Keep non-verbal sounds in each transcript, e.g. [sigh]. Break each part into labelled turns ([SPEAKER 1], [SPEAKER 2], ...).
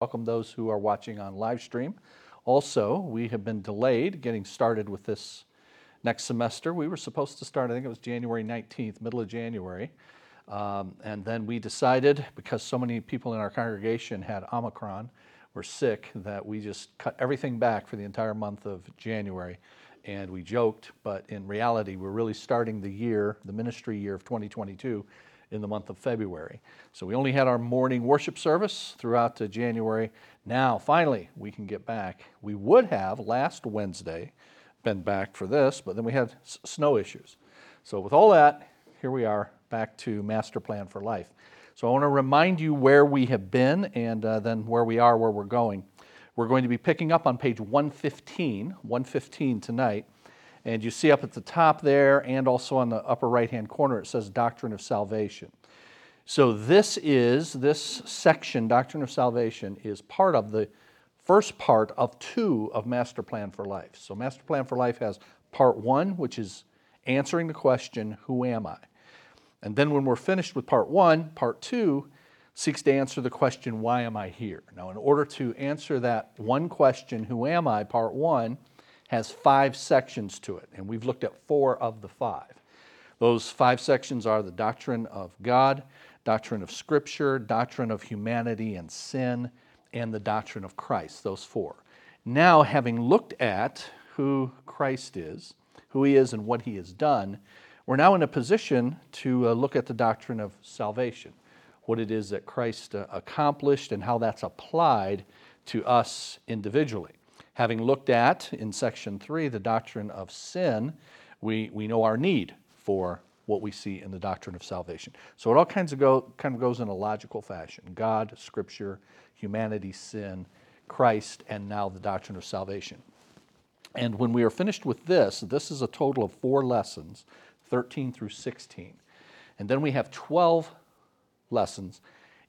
[SPEAKER 1] welcome those who are watching on live stream. Also, we have been delayed getting started with this next semester. We were supposed to start, I think it was January 19th, middle of January. Um, and then we decided, because so many people in our congregation had Omicron, were sick, that we just cut everything back for the entire month of January. And we joked, but in reality, we're really starting the year, the ministry year of 2022, in the month of February. So we only had our morning worship service throughout January. Now, finally, we can get back. We would have last Wednesday been back for this, but then we had s- snow issues. So, with all that, here we are back to Master Plan for Life. So, I want to remind you where we have been and uh, then where we are, where we're going. We're going to be picking up on page 115, 115 tonight. And you see up at the top there and also on the upper right hand corner, it says Doctrine of Salvation. So, this is, this section, Doctrine of Salvation, is part of the first part of two of Master Plan for Life. So, Master Plan for Life has part one, which is answering the question, Who am I? And then when we're finished with part one, part two seeks to answer the question, Why am I here? Now, in order to answer that one question, Who am I? part one has five sections to it, and we've looked at four of the five. Those five sections are the doctrine of God, doctrine of Scripture, doctrine of humanity and sin, and the doctrine of Christ, those four. Now, having looked at who Christ is, who he is, and what he has done, we're now in a position to uh, look at the doctrine of salvation, what it is that Christ uh, accomplished, and how that's applied to us individually. Having looked at, in section three, the doctrine of sin, we, we know our need for what we see in the doctrine of salvation. So it all kinds of go, kind of goes in a logical fashion God, Scripture, humanity, sin, Christ, and now the doctrine of salvation. And when we are finished with this, this is a total of four lessons, 13 through 16. And then we have 12 lessons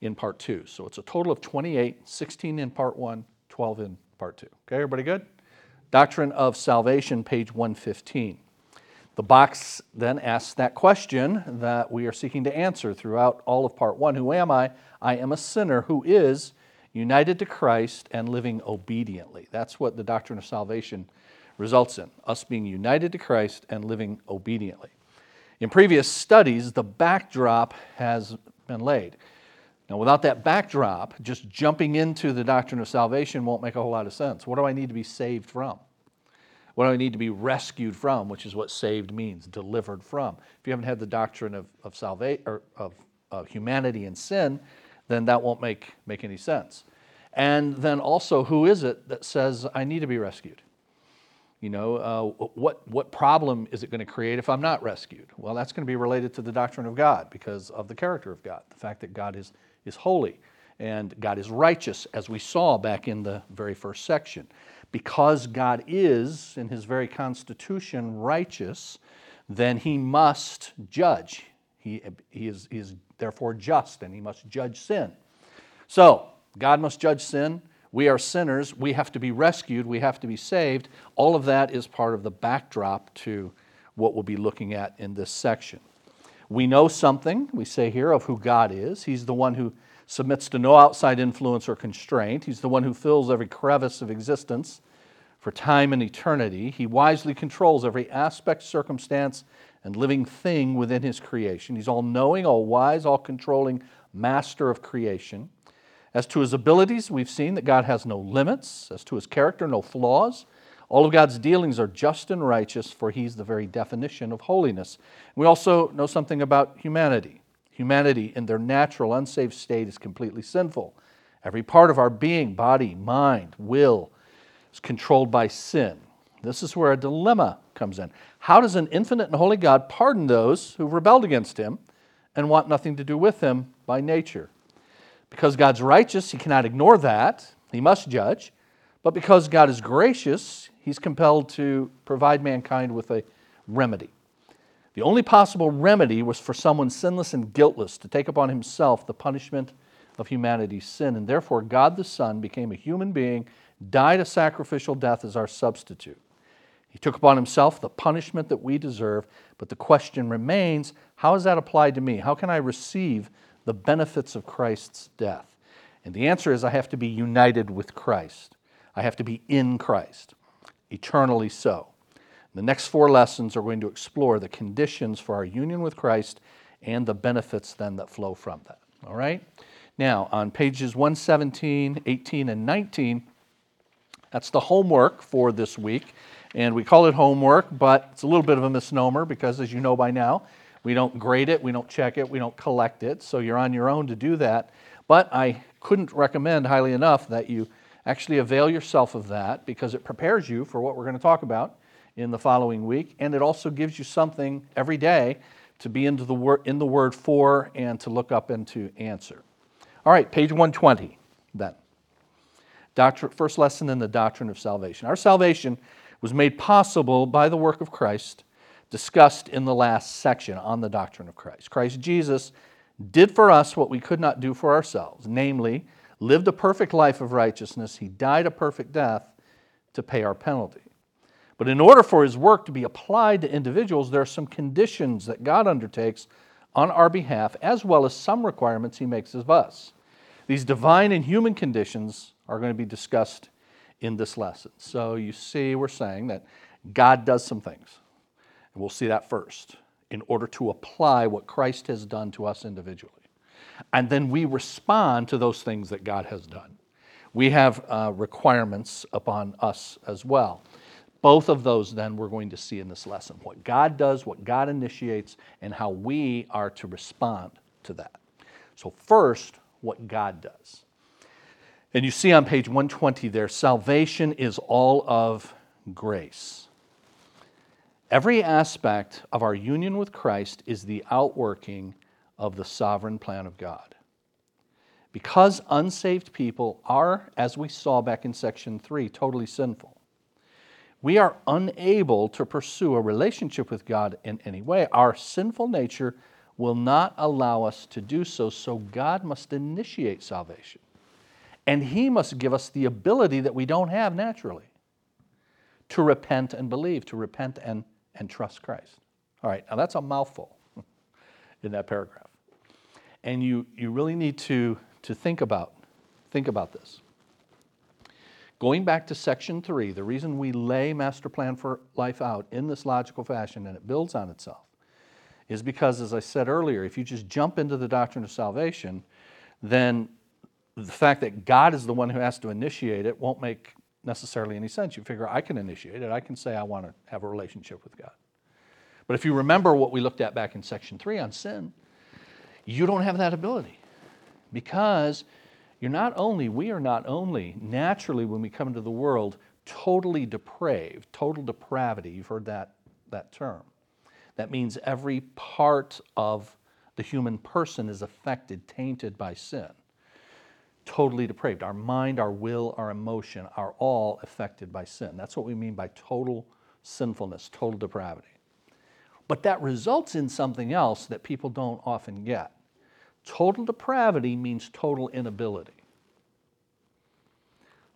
[SPEAKER 1] in part two. So it's a total of 28, 16 in part one, 12 in part two. Okay, everybody good? Doctrine of Salvation, page 115. The box then asks that question that we are seeking to answer throughout all of part one Who am I? I am a sinner who is united to Christ and living obediently. That's what the doctrine of salvation results in us being united to Christ and living obediently. In previous studies, the backdrop has been laid. Now, without that backdrop, just jumping into the doctrine of salvation won't make a whole lot of sense. What do I need to be saved from? What do I need to be rescued from, which is what saved means, delivered from? If you haven't had the doctrine of, of, salvation, or of, of humanity and sin, then that won't make, make any sense. And then also, who is it that says, I need to be rescued? You know, uh, what, what problem is it going to create if I'm not rescued? Well, that's going to be related to the doctrine of God because of the character of God, the fact that God is, is holy and God is righteous, as we saw back in the very first section. Because God is, in his very constitution, righteous, then he must judge. He, he, is, he is therefore just and he must judge sin. So, God must judge sin. We are sinners. We have to be rescued. We have to be saved. All of that is part of the backdrop to what we'll be looking at in this section. We know something, we say here, of who God is. He's the one who submits to no outside influence or constraint. He's the one who fills every crevice of existence for time and eternity. He wisely controls every aspect, circumstance, and living thing within his creation. He's all knowing, all wise, all controlling master of creation. As to his abilities, we've seen that God has no limits. As to his character, no flaws. All of God's dealings are just and righteous, for he's the very definition of holiness. We also know something about humanity. Humanity, in their natural, unsaved state, is completely sinful. Every part of our being, body, mind, will, is controlled by sin. This is where a dilemma comes in. How does an infinite and holy God pardon those who rebelled against him and want nothing to do with him by nature? Because God's righteous, he cannot ignore that. He must judge. But because God is gracious, he's compelled to provide mankind with a remedy. The only possible remedy was for someone sinless and guiltless to take upon himself the punishment of humanity's sin. And therefore, God the Son became a human being, died a sacrificial death as our substitute. He took upon himself the punishment that we deserve, but the question remains how is that applied to me? How can I receive the benefits of Christ's death? And the answer is I have to be united with Christ. I have to be in Christ, eternally so. The next four lessons are going to explore the conditions for our union with Christ and the benefits then that flow from that. All right? Now, on pages 117, 18, and 19, that's the homework for this week. And we call it homework, but it's a little bit of a misnomer because, as you know by now, we don't grade it, we don't check it, we don't collect it. So you're on your own to do that. But I couldn't recommend highly enough that you actually avail yourself of that because it prepares you for what we're going to talk about in the following week. And it also gives you something every day to be into the word, in the word for and to look up and to answer. All right, page 120 then. Doctrine, first lesson in the doctrine of salvation. Our salvation was made possible by the work of Christ discussed in the last section on the doctrine of Christ. Christ Jesus did for us what we could not do for ourselves, namely, lived a perfect life of righteousness. He died a perfect death to pay our penalty. But in order for his work to be applied to individuals, there are some conditions that God undertakes on our behalf, as well as some requirements he makes of us. These divine and human conditions are going to be discussed in this lesson. So you see, we're saying that God does some things. And we'll see that first in order to apply what Christ has done to us individually. And then we respond to those things that God has done. We have uh, requirements upon us as well. Both of those, then, we're going to see in this lesson what God does, what God initiates, and how we are to respond to that. So, first, what God does. And you see on page 120 there, salvation is all of grace. Every aspect of our union with Christ is the outworking of the sovereign plan of God. Because unsaved people are, as we saw back in section 3, totally sinful, we are unable to pursue a relationship with God in any way. Our sinful nature will not allow us to do so, so God must initiate salvation. And He must give us the ability that we don't have naturally to repent and believe, to repent and and trust Christ. All right, now that's a mouthful [laughs] in that paragraph. And you, you really need to, to think about think about this. Going back to section three, the reason we lay master plan for life out in this logical fashion and it builds on itself is because, as I said earlier, if you just jump into the doctrine of salvation, then the fact that God is the one who has to initiate it won't make necessarily any sense. You figure, I can initiate it. I can say I want to have a relationship with God. But if you remember what we looked at back in section three on sin, you don't have that ability because you're not only, we are not only naturally when we come into the world totally depraved, total depravity. You've heard that, that term. That means every part of the human person is affected, tainted by sin totally depraved. Our mind, our will, our emotion are all affected by sin. That's what we mean by total sinfulness, total depravity. But that results in something else that people don't often get. Total depravity means total inability.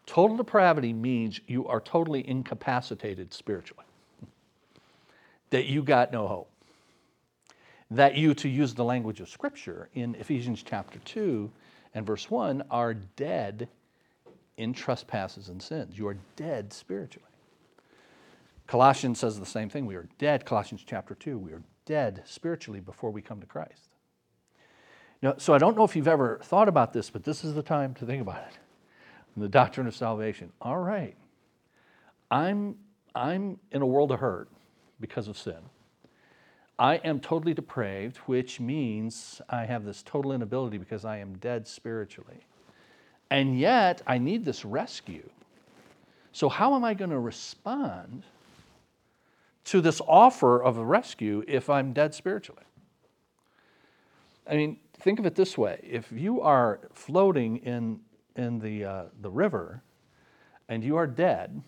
[SPEAKER 1] Total depravity means you are totally incapacitated spiritually, [laughs] that you got no hope. That you, to use the language of Scripture in Ephesians chapter 2, and verse 1 are dead in trespasses and sins. You are dead spiritually. Colossians says the same thing. We are dead, Colossians chapter 2. We are dead spiritually before we come to Christ. Now, so I don't know if you've ever thought about this, but this is the time to think about it. [laughs] The doctrine of salvation. All right. I'm, I'm in a world of hurt because of sin. I am totally depraved, which means I have this total inability because I am dead spiritually. And yet, I need this rescue. So, how am I going to respond to this offer of a rescue if I'm dead spiritually? I mean, think of it this way if you are floating in, in the, uh, the river and you are dead,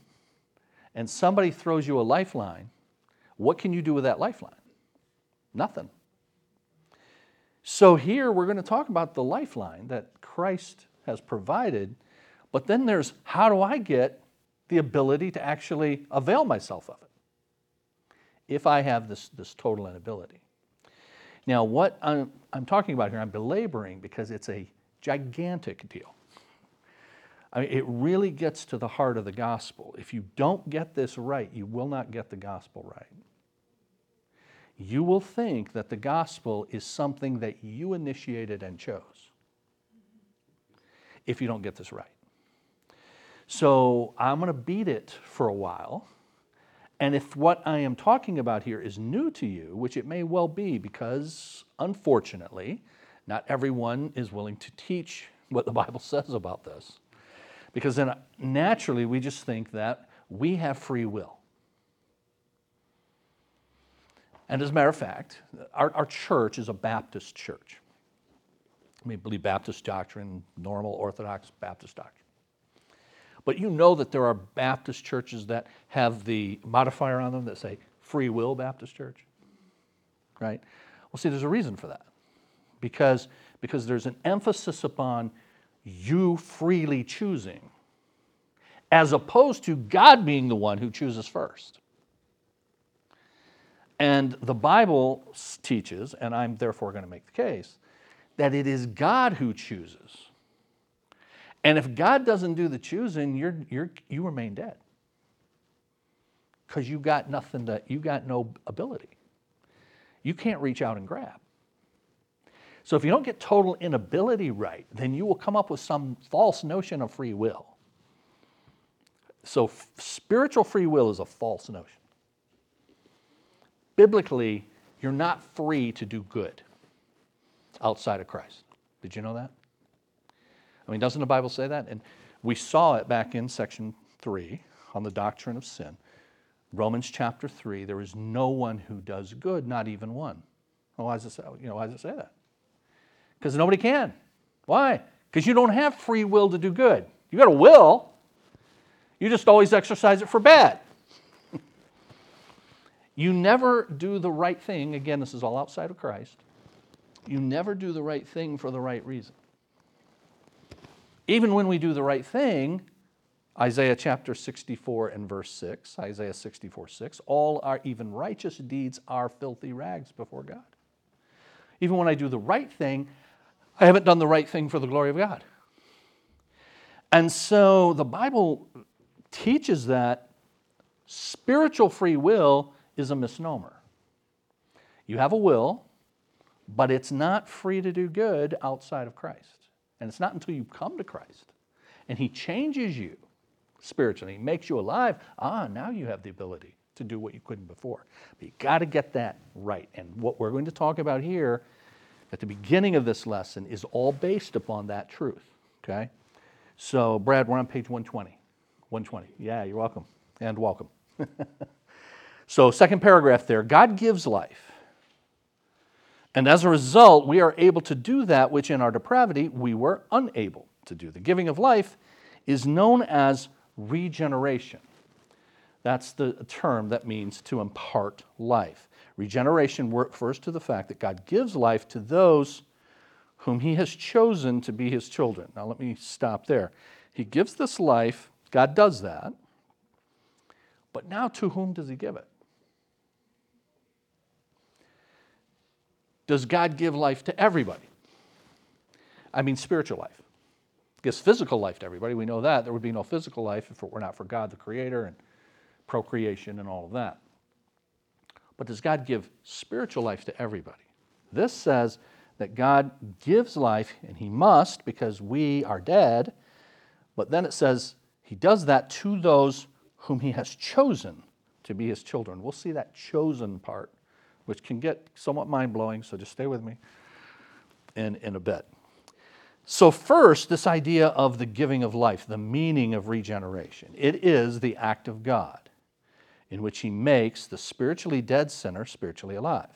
[SPEAKER 1] and somebody throws you a lifeline, what can you do with that lifeline? Nothing. So here we're going to talk about the lifeline that Christ has provided, but then there's how do I get the ability to actually avail myself of it if I have this, this total inability. Now, what I'm, I'm talking about here, I'm belaboring because it's a gigantic deal. I mean, it really gets to the heart of the gospel. If you don't get this right, you will not get the gospel right. You will think that the gospel is something that you initiated and chose if you don't get this right. So I'm going to beat it for a while. And if what I am talking about here is new to you, which it may well be, because unfortunately, not everyone is willing to teach what the Bible [laughs] says about this. Because then naturally we just think that we have free will. And as a matter of fact, our, our church is a Baptist church. We believe Baptist doctrine, normal Orthodox Baptist doctrine. But you know that there are Baptist churches that have the modifier on them that say Free Will Baptist Church, right? Well, see, there's a reason for that. Because, because there's an emphasis upon you freely choosing, as opposed to God being the one who chooses first. And the Bible teaches, and I'm therefore going to make the case, that it is God who chooses. And if God doesn't do the choosing, you're, you're, you remain dead. Because you got nothing to, you got no ability. You can't reach out and grab. So if you don't get total inability right, then you will come up with some false notion of free will. So f- spiritual free will is a false notion. Biblically, you're not free to do good outside of Christ. Did you know that? I mean, doesn't the Bible say that? And we saw it back in section 3 on the doctrine of sin. Romans chapter 3, there is no one who does good, not even one. Well, why does it say, you know, why does it say that? Because nobody can. Why? Because you don't have free will to do good. You got a will, you just always exercise it for bad. [laughs] you never do the right thing. Again, this is all outside of Christ. You never do the right thing for the right reason. Even when we do the right thing, Isaiah chapter 64 and verse 6, Isaiah 64 6, all our even righteous deeds are filthy rags before God. Even when I do the right thing, I haven't done the right thing for the glory of God. And so the Bible teaches that spiritual free will is a misnomer. You have a will, but it's not free to do good outside of Christ. And it's not until you come to Christ and He changes you spiritually, He makes you alive, ah, now you have the ability to do what you couldn't before. But you got to get that right. And what we're going to talk about here at the beginning of this lesson is all based upon that truth. Okay? So, Brad, we're on page 120. 120. Yeah, you're welcome. And welcome. [laughs] so, second paragraph there God gives life. And as a result, we are able to do that which in our depravity we were unable to do. The giving of life is known as regeneration. That's the term that means to impart life. Regeneration refers to the fact that God gives life to those whom He has chosen to be His children. Now, let me stop there. He gives this life, God does that, but now to whom does He give it? Does God give life to everybody? I mean, spiritual life. Gives physical life to everybody. We know that. There would be no physical life if it were not for God, the Creator, and procreation and all of that. But does God give spiritual life to everybody? This says that God gives life, and He must because we are dead. But then it says He does that to those whom He has chosen to be His children. We'll see that chosen part which can get somewhat mind blowing, so just stay with me in, in a bit. So, first, this idea of the giving of life, the meaning of regeneration. It is the act of God in which He makes the spiritually dead sinner spiritually alive.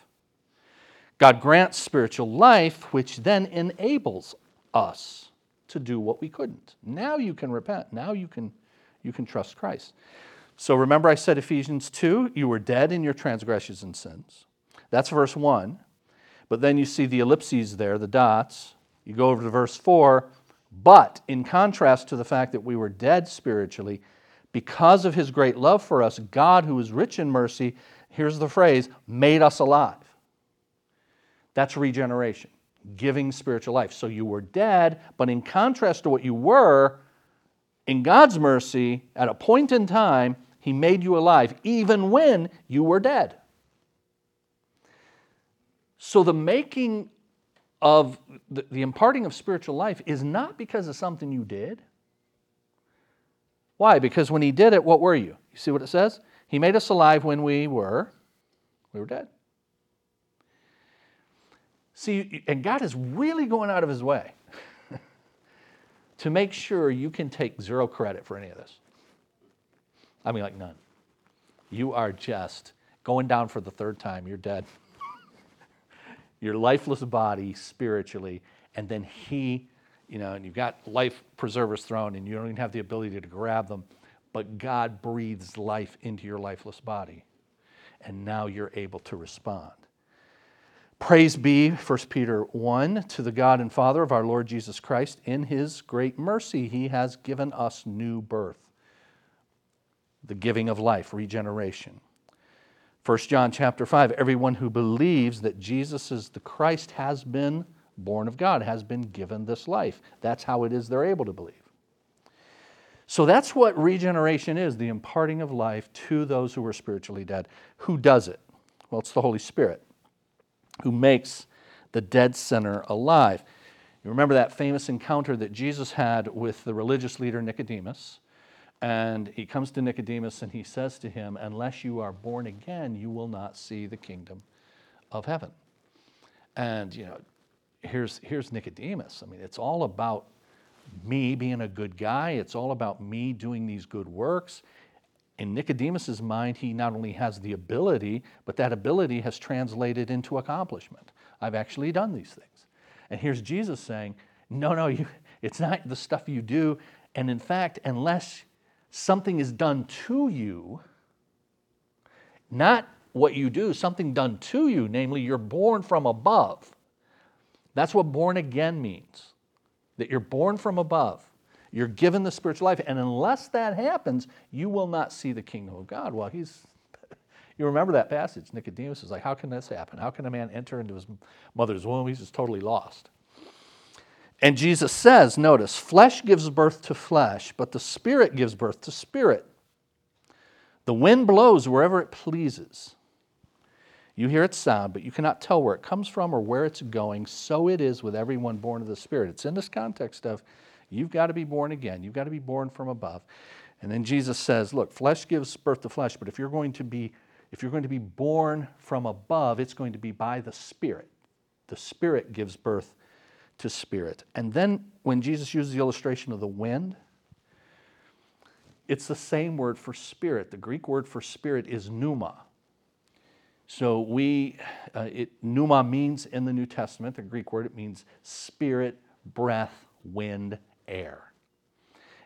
[SPEAKER 1] God grants spiritual life, which then enables us to do what we couldn't. Now you can repent. Now you can, you can trust Christ. So remember, I said Ephesians 2 you were dead in your transgressions and sins. That's verse 1. But then you see the ellipses there, the dots. You go over to verse 4. But in contrast to the fact that we were dead spiritually, because of his great love for us, God, who is rich in mercy, here's the phrase, made us alive. That's regeneration, giving spiritual life. So you were dead, but in contrast to what you were, In God's mercy, at a point in time, He made you alive, even when you were dead. So the making of the, the imparting of spiritual life is not because of something you did. Why? Because when He did it, what were you? You see what it says? He made us alive when we were we were dead. See, and God is really going out of his way [laughs] to make sure you can take zero credit for any of this. I mean, like none. You are just going down for the third time. You're dead. Your lifeless body spiritually, and then He, you know, and you've got life preservers thrown, and you don't even have the ability to grab them, but God breathes life into your lifeless body, and now you're able to respond. Praise be, 1 Peter 1, to the God and Father of our Lord Jesus Christ. In his great mercy, he has given us new birth, the giving of life, regeneration. 1 John chapter 5, everyone who believes that Jesus is the Christ has been born of God, has been given this life. That's how it is they're able to believe. So that's what regeneration is the imparting of life to those who are spiritually dead. Who does it? Well, it's the Holy Spirit who makes the dead sinner alive. You remember that famous encounter that Jesus had with the religious leader Nicodemus. And he comes to Nicodemus and he says to him, Unless you are born again, you will not see the kingdom of heaven. And, you know, here's, here's Nicodemus. I mean, it's all about me being a good guy, it's all about me doing these good works in Nicodemus's mind, he not only has the ability, but that ability has translated into accomplishment. I've actually done these things. And here's Jesus saying, No, no, you, it's not the stuff you do. And in fact, unless something is done to you, not what you do, something done to you, namely, you're born from above. That's what born again means, that you're born from above. You're given the spiritual life. And unless that happens, you will not see the kingdom of God. Well, he's, [laughs] you remember that passage. Nicodemus is like, How can this happen? How can a man enter into his mother's womb? He's just totally lost. And Jesus says, notice, flesh gives birth to flesh, but the spirit gives birth to spirit. The wind blows wherever it pleases. You hear its sound, but you cannot tell where it comes from or where it's going. So it is with everyone born of the Spirit. It's in this context of You've got to be born again. You've got to be born from above. And then Jesus says, look, flesh gives birth to flesh, but if you're going to be if you're going to be born from above, it's going to be by the Spirit. The Spirit gives birth to spirit. And then when Jesus uses the illustration of the wind, it's the same word for spirit. The Greek word for spirit is pneuma. So we, uh, it, pneuma means in the New Testament, the Greek word, it means spirit, breath, wind, air.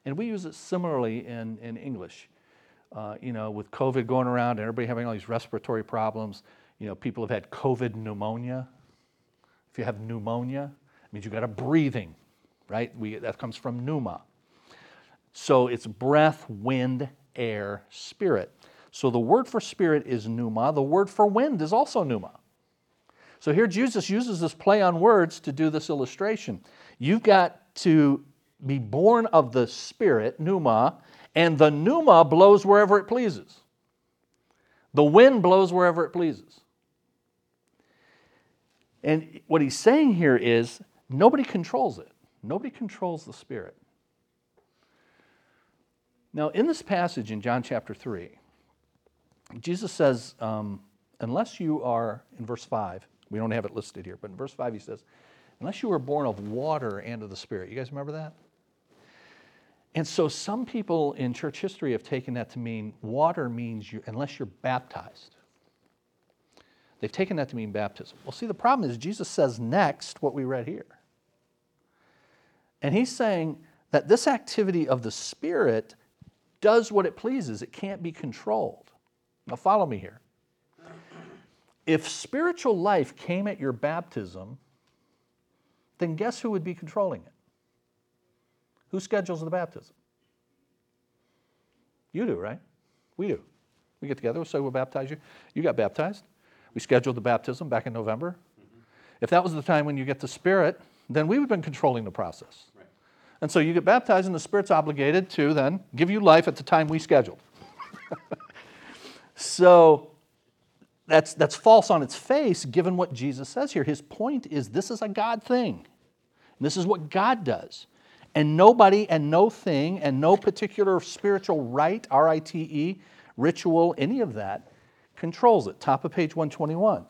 [SPEAKER 1] And we use it similarly in, in English. Uh, you know, with COVID going around and everybody having all these respiratory problems, you know, people have had COVID pneumonia. If you have pneumonia, means you got a breathing, right? We, that comes from pneuma. So it's breath, wind, air, spirit. So the word for spirit is pneuma. The word for wind is also pneuma. So here Jesus uses this play on words to do this illustration. You've got to be born of the Spirit, pneuma, and the pneuma blows wherever it pleases. The wind blows wherever it pleases. And what he's saying here is nobody controls it, nobody controls the Spirit. Now, in this passage in John chapter 3, Jesus says, um, unless you are, in verse 5, we don't have it listed here, but in verse 5 he says, unless you are born of water and of the Spirit. You guys remember that? And so some people in church history have taken that to mean water means you, unless you're baptized. They've taken that to mean baptism. Well, see, the problem is Jesus says next what we read here. And he's saying that this activity of the Spirit does what it pleases, it can't be controlled. Now, follow me here. If spiritual life came at your baptism, then guess who would be controlling it? Who schedules the baptism? You do, right? We do. We get together, we say we'll baptize you. You got baptized. We scheduled the baptism back in November. Mm-hmm. If that was the time when you get the Spirit, then we would have been controlling the process. And so you get baptized, and the Spirit's obligated to then give you life at the time we scheduled. [laughs] so that's, that's false on its face given what Jesus says here. His point is this is a God thing. This is what God does. And nobody and no thing and no particular spiritual rite, R I T E, ritual, any of that controls it. Top of page 121.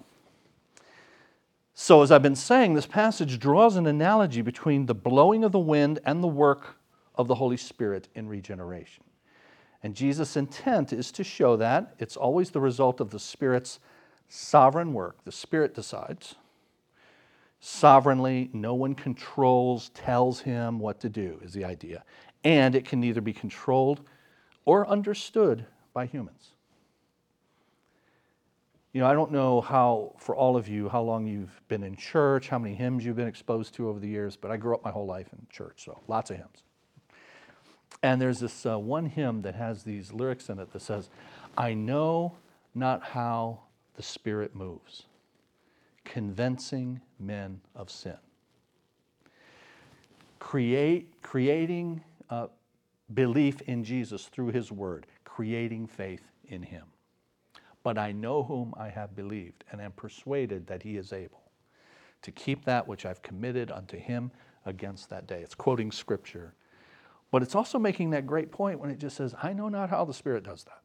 [SPEAKER 1] So, as I've been saying, this passage draws an analogy between the blowing of the wind and the work of the Holy Spirit in regeneration. And Jesus' intent is to show that it's always the result of the Spirit's sovereign work. The Spirit decides. Sovereignly, no one controls, tells him what to do, is the idea. And it can neither be controlled or understood by humans. You know, I don't know how, for all of you, how long you've been in church, how many hymns you've been exposed to over the years, but I grew up my whole life in church, so lots of hymns. And there's this uh, one hymn that has these lyrics in it that says, I know not how the Spirit moves, convincing men of sin. Create, creating uh, belief in Jesus through His Word, creating faith in Him but I know whom I have believed, and am persuaded that he is able to keep that which I've committed unto him against that day. It's quoting scripture. But it's also making that great point when it just says, I know not how the Spirit does that.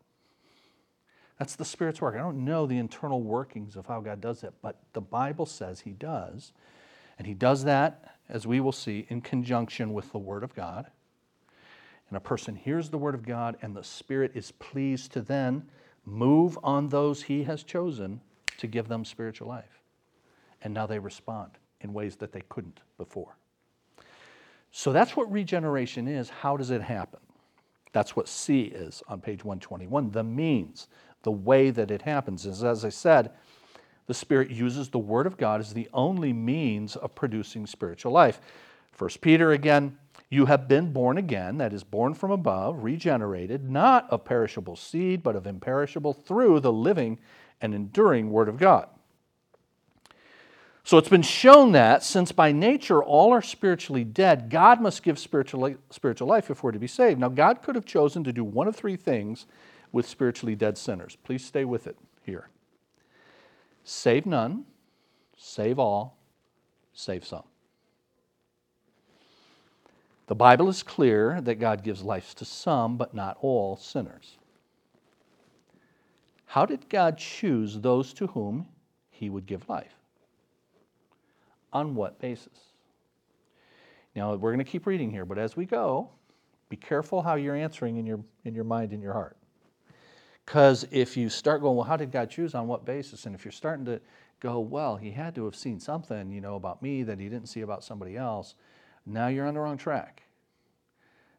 [SPEAKER 1] That's the Spirit's work. I don't know the internal workings of how God does it, but the Bible says He does. And He does that, as we will see, in conjunction with the Word of God. And a person hears the Word of God, and the Spirit is pleased to then move on those he has chosen to give them spiritual life. And now they respond in ways that they couldn't before. So that's what regeneration is. How does it happen? That's what C is on page 121. The means, the way that it happens is, as I said, the Spirit uses the Word of God as the only means of producing spiritual life. First Peter again, you have been born again, that is, born from above, regenerated, not of perishable seed, but of imperishable through the living and enduring Word of God. So it's been shown that since by nature all are spiritually dead, God must give spiritual, spiritual life if we're to be saved. Now, God could have chosen to do one of three things with spiritually dead sinners. Please stay with it here save none, save all, save some. The Bible is clear that God gives life to some, but not all sinners. How did God choose those to whom he would give life? On what basis? Now, we're going to keep reading here, but as we go, be careful how you're answering in your, in your mind and your heart. Because if you start going, well, how did God choose? On what basis? And if you're starting to go, well, he had to have seen something, you know, about me that he didn't see about somebody else, now you're on the wrong track.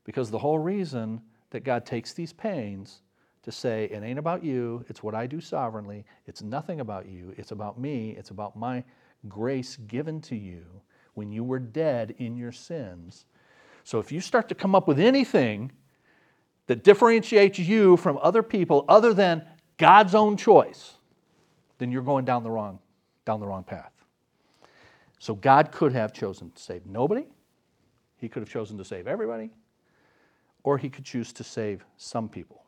[SPEAKER 1] Because the whole reason that God takes these pains to say, it ain't about you, it's what I do sovereignly, it's nothing about you, it's about me, it's about my grace given to you when you were dead in your sins. So if you start to come up with anything that differentiates you from other people other than God's own choice, then you're going down the wrong, down the wrong path. So God could have chosen to save nobody. He could have chosen to save everybody or he could choose to save some people.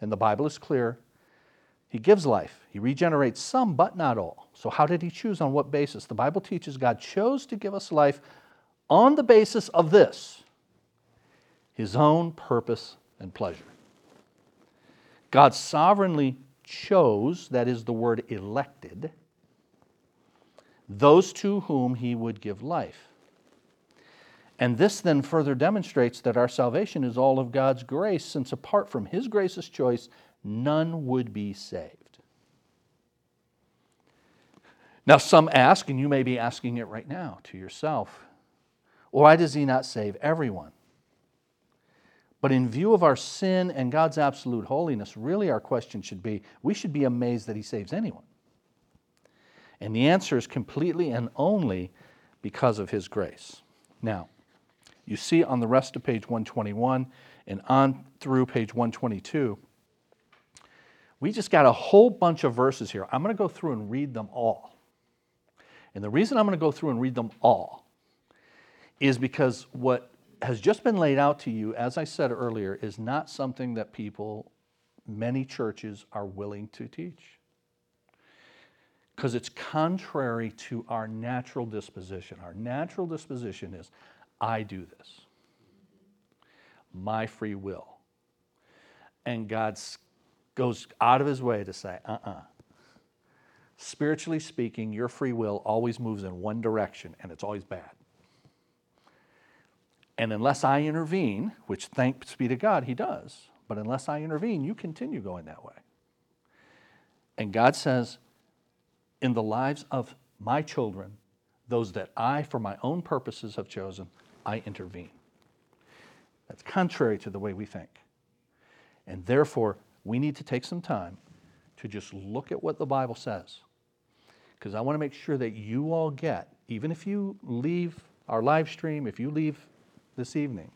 [SPEAKER 1] And the Bible is clear. He gives life, he regenerates some, but not all. So, how did he choose? On what basis? The Bible teaches God chose to give us life on the basis of this his own purpose and pleasure. God sovereignly chose, that is the word elected, those to whom he would give life. And this then further demonstrates that our salvation is all of God's grace, since apart from His gracious choice, none would be saved. Now, some ask, and you may be asking it right now to yourself, why does He not save everyone? But in view of our sin and God's absolute holiness, really our question should be we should be amazed that He saves anyone. And the answer is completely and only because of His grace. Now, you see on the rest of page 121 and on through page 122. We just got a whole bunch of verses here. I'm going to go through and read them all. And the reason I'm going to go through and read them all is because what has just been laid out to you, as I said earlier, is not something that people, many churches, are willing to teach. Because it's contrary to our natural disposition. Our natural disposition is I do this, my free will. And God goes out of his way to say, uh uh Spiritually speaking, your free will always moves in one direction and it's always bad. And unless I intervene, which thanks be to God, He does, but unless I intervene, you continue going that way. And God says, in the lives of my children, those that I, for my own purposes, have chosen, I intervene. That's contrary to the way we think. And therefore, we need to take some time to just look at what the Bible says. Because I want to make sure that you all get, even if you leave our live stream, if you leave this evening,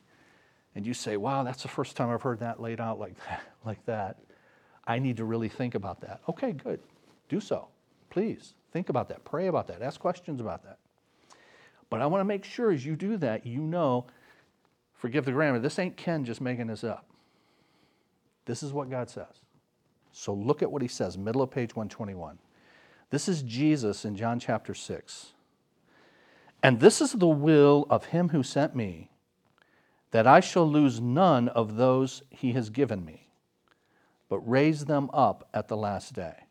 [SPEAKER 1] and you say, wow, that's the first time I've heard that laid out like that, [laughs] like that. I need to really think about that. Okay, good. Do so. Please think about that. Pray about that. Ask questions about that. But I want to make sure as you do that, you know, forgive the grammar, this ain't Ken just making this up. This is what God says. So look at what he says, middle of page 121. This is Jesus in John chapter 6. And this is the will of him who sent me, that I shall lose none of those he has given me, but raise them up at the last day.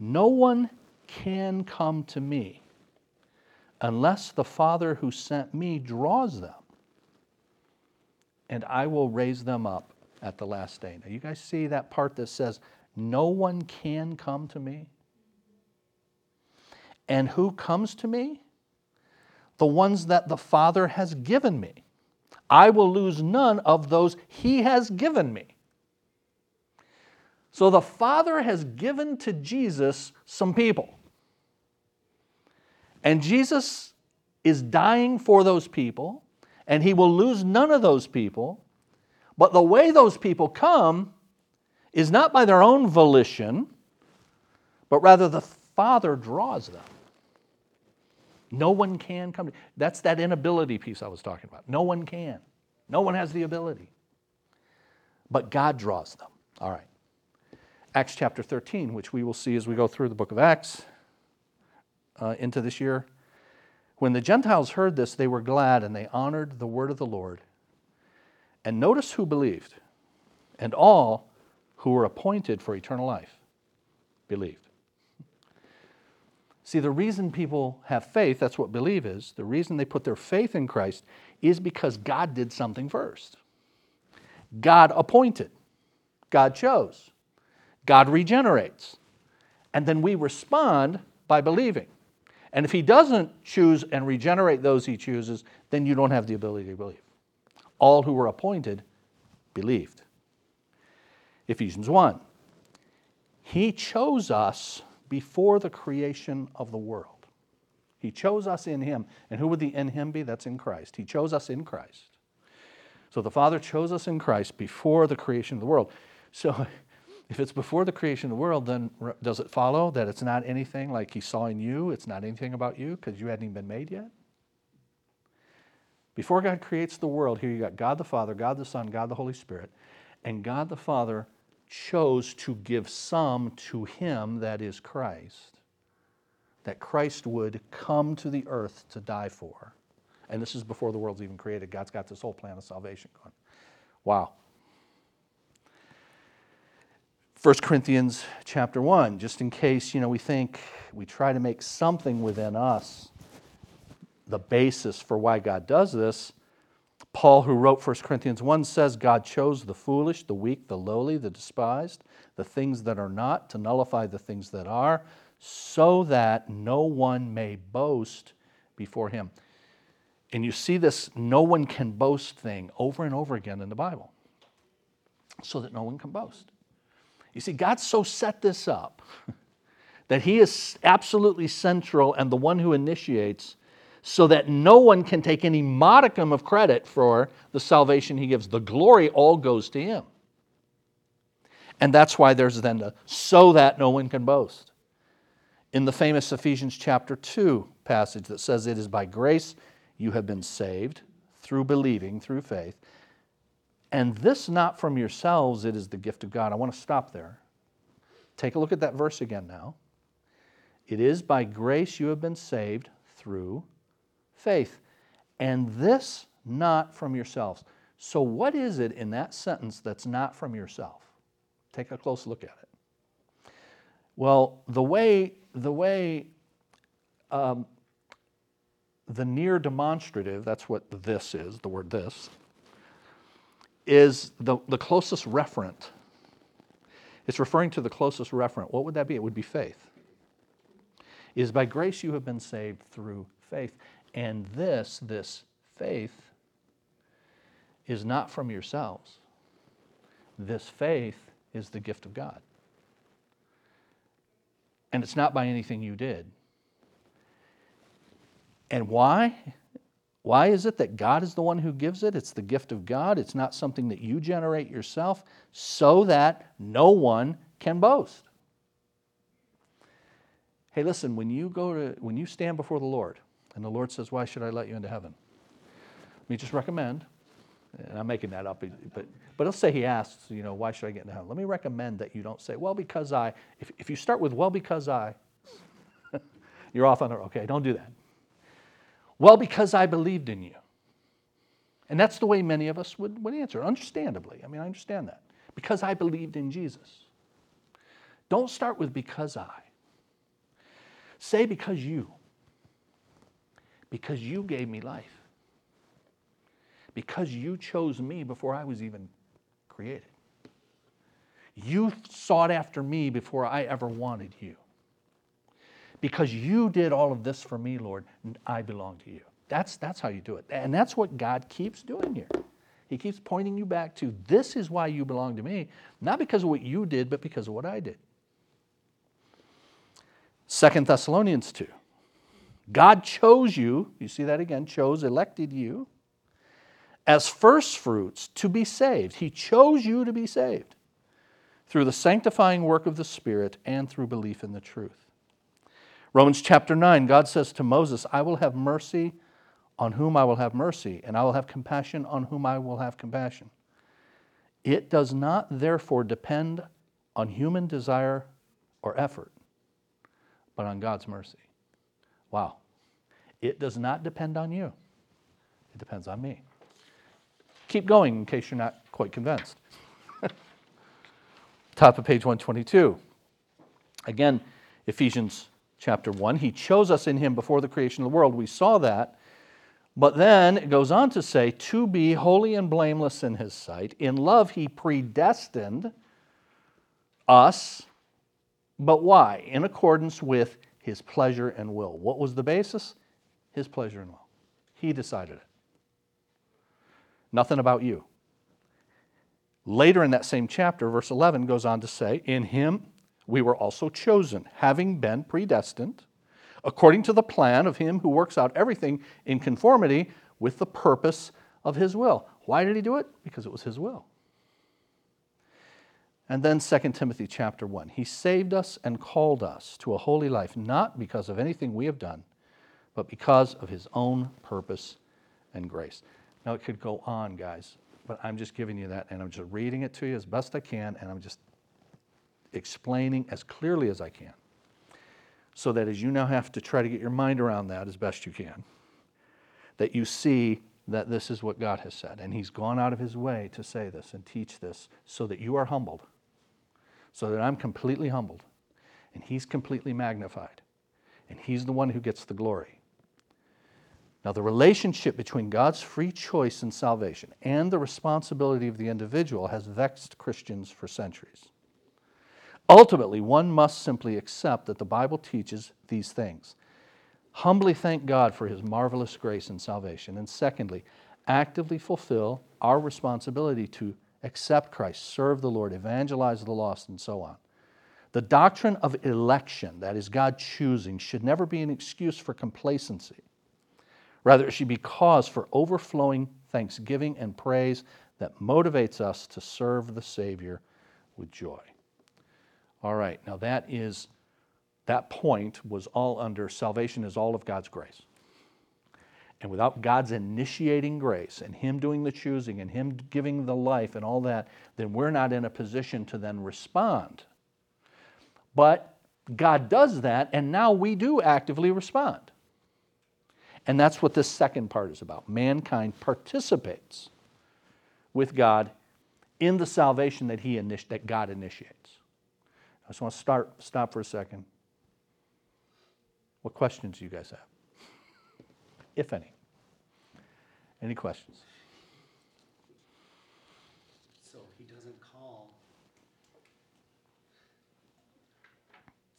[SPEAKER 1] No one can come to me unless the Father who sent me draws them, and I will raise them up at the last day. Now, you guys see that part that says, No one can come to me? And who comes to me? The ones that the Father has given me. I will lose none of those He has given me. So the Father has given to Jesus some people. And Jesus is dying for those people, and He will lose none of those people. But the way those people come is not by their own volition, but rather the Father draws them. No one can come. That's that inability piece I was talking about. No one can. No one has the ability. But God draws them. All right. Acts chapter 13, which we will see as we go through the book of Acts uh, into this year. When the Gentiles heard this, they were glad and they honored the word of the Lord. And notice who believed. And all who were appointed for eternal life believed. See, the reason people have faith, that's what believe is, the reason they put their faith in Christ is because God did something first. God appointed, God chose, God regenerates. And then we respond by believing. And if He doesn't choose and regenerate those He chooses, then you don't have the ability to believe. All who were appointed believed. Ephesians 1. He chose us before the creation of the world. He chose us in Him. And who would the in Him be? That's in Christ. He chose us in Christ. So the Father chose us in Christ before the creation of the world. So if it's before the creation of the world, then does it follow that it's not anything like He saw in you? It's not anything about you because you hadn't even been made yet? Before God creates the world, here you got God the Father, God the Son, God the Holy Spirit, and God the Father chose to give some to him that is Christ, that Christ would come to the earth to die for. And this is before the world's even created. God's got this whole plan of salvation going. Wow. 1 Corinthians chapter 1, just in case, you know, we think we try to make something within us the basis for why God does this. Paul, who wrote 1 Corinthians 1, says God chose the foolish, the weak, the lowly, the despised, the things that are not, to nullify the things that are, so that no one may boast before him. And you see this no one can boast thing over and over again in the Bible, so that no one can boast. You see, God so set this up [laughs] that He is absolutely central and the one who initiates so that no one can take any modicum of credit for the salvation he gives. The glory all goes to him. And that's why there's then the so that no one can boast. In the famous Ephesians chapter 2 passage that says, It is by grace you have been saved through believing, through faith. And this not from yourselves, it is the gift of God. I want to stop there. Take a look at that verse again now. It is by grace you have been saved through faith. And this not from yourselves. So, what is it in that sentence that's not from yourself? Take a close look at it. Well, the way, the way um, the near demonstrative, that's what this is, the word this, is the, the closest referent. It's referring to the closest referent. What would that be? It would be faith. It is by grace you have been saved through faith. And this, this faith, is not from yourselves. This faith is the gift of God. And it's not by anything you did. And why? Why is it that God is the one who gives it? It's the gift of God. It's not something that you generate yourself so that no one can boast. Hey, listen, when you go to when you stand before the Lord and the Lord says, "Why should I let you into heaven?" Let me just recommend, and I'm making that up, but but let's say he asks, you know, "Why should I get into heaven?" Let me recommend that you don't say, "Well, because I." If if you start with "Well, because I," [laughs] you're off on the okay. Don't do that. Well, because I believed in you. And that's the way many of us would, would answer, understandably. I mean, I understand that. Because I believed in Jesus. Don't start with because I. Say because you. Because you gave me life. Because you chose me before I was even created. You sought after me before I ever wanted you because you did all of this for me, Lord, I belong to you. That's, that's how you do it. And that's what God keeps doing here. He keeps pointing you back to this is why you belong to me, not because of what you did, but because of what I did. Second Thessalonians 2. God chose you, you see that again, chose, elected you as first fruits to be saved. He chose you to be saved through the sanctifying work of the Spirit and through belief in the truth. Romans chapter 9, God says to Moses, I will have mercy on whom I will have mercy, and I will have compassion on whom I will have compassion. It does not, therefore, depend on human desire or effort, but on God's mercy. Wow. It does not depend on you, it depends on me. Keep going in case you're not quite convinced. [laughs] Top of page 122. Again, Ephesians chapter 1. He chose us in him before the creation of the world. We saw that. But then it goes on to say, to be holy and blameless in his sight. In love, he predestined us. But why? In accordance with his pleasure and will. What was the basis? His pleasure and will. He decided it. Nothing about you. Later in that same chapter, verse 11 goes on to say, In him we were also chosen, having been predestined, according to the plan of Him who works out everything in conformity with the purpose of His will. Why did He do it? Because it was His will. And then 2 Timothy chapter 1. He saved us and called us to a holy life, not because of anything we have done, but because of his own purpose and grace. Now it could go on, guys, but I'm just giving you that and I'm just reading it to you as best I can and I'm just explaining as clearly as I can. So that as you now have to try to get your mind around that as best you can, that you see that this is what God has said. And He's gone out of His way to say this and teach this so that you are humbled, so that I'm completely humbled, and He's completely magnified, and He's the one who gets the glory. Now, the relationship between God's free choice in salvation and the responsibility of the individual has vexed Christians for centuries. Ultimately, one must simply accept that the Bible teaches these things. Humbly thank God for his marvelous grace and salvation. And secondly, actively fulfill our responsibility to accept Christ, serve the Lord, evangelize the lost, and so on. The doctrine of election, that is, God choosing, should never be an excuse for complacency. Rather, it should be cause for overflowing thanksgiving and praise that motivates us to serve the Savior with joy. All right, now that is, that point was all under salvation is all of God's grace. and without God's initiating grace and Him doing the choosing and Him giving the life and all that, then we're not in a position to then respond. But God does that, and now we do actively respond. And that's what this second part is about. Mankind participates with God in the salvation that, he initi- that God initiates. I just want to start, stop for a second. What questions do you guys have? If any. Any questions?
[SPEAKER 2] So he doesn't call.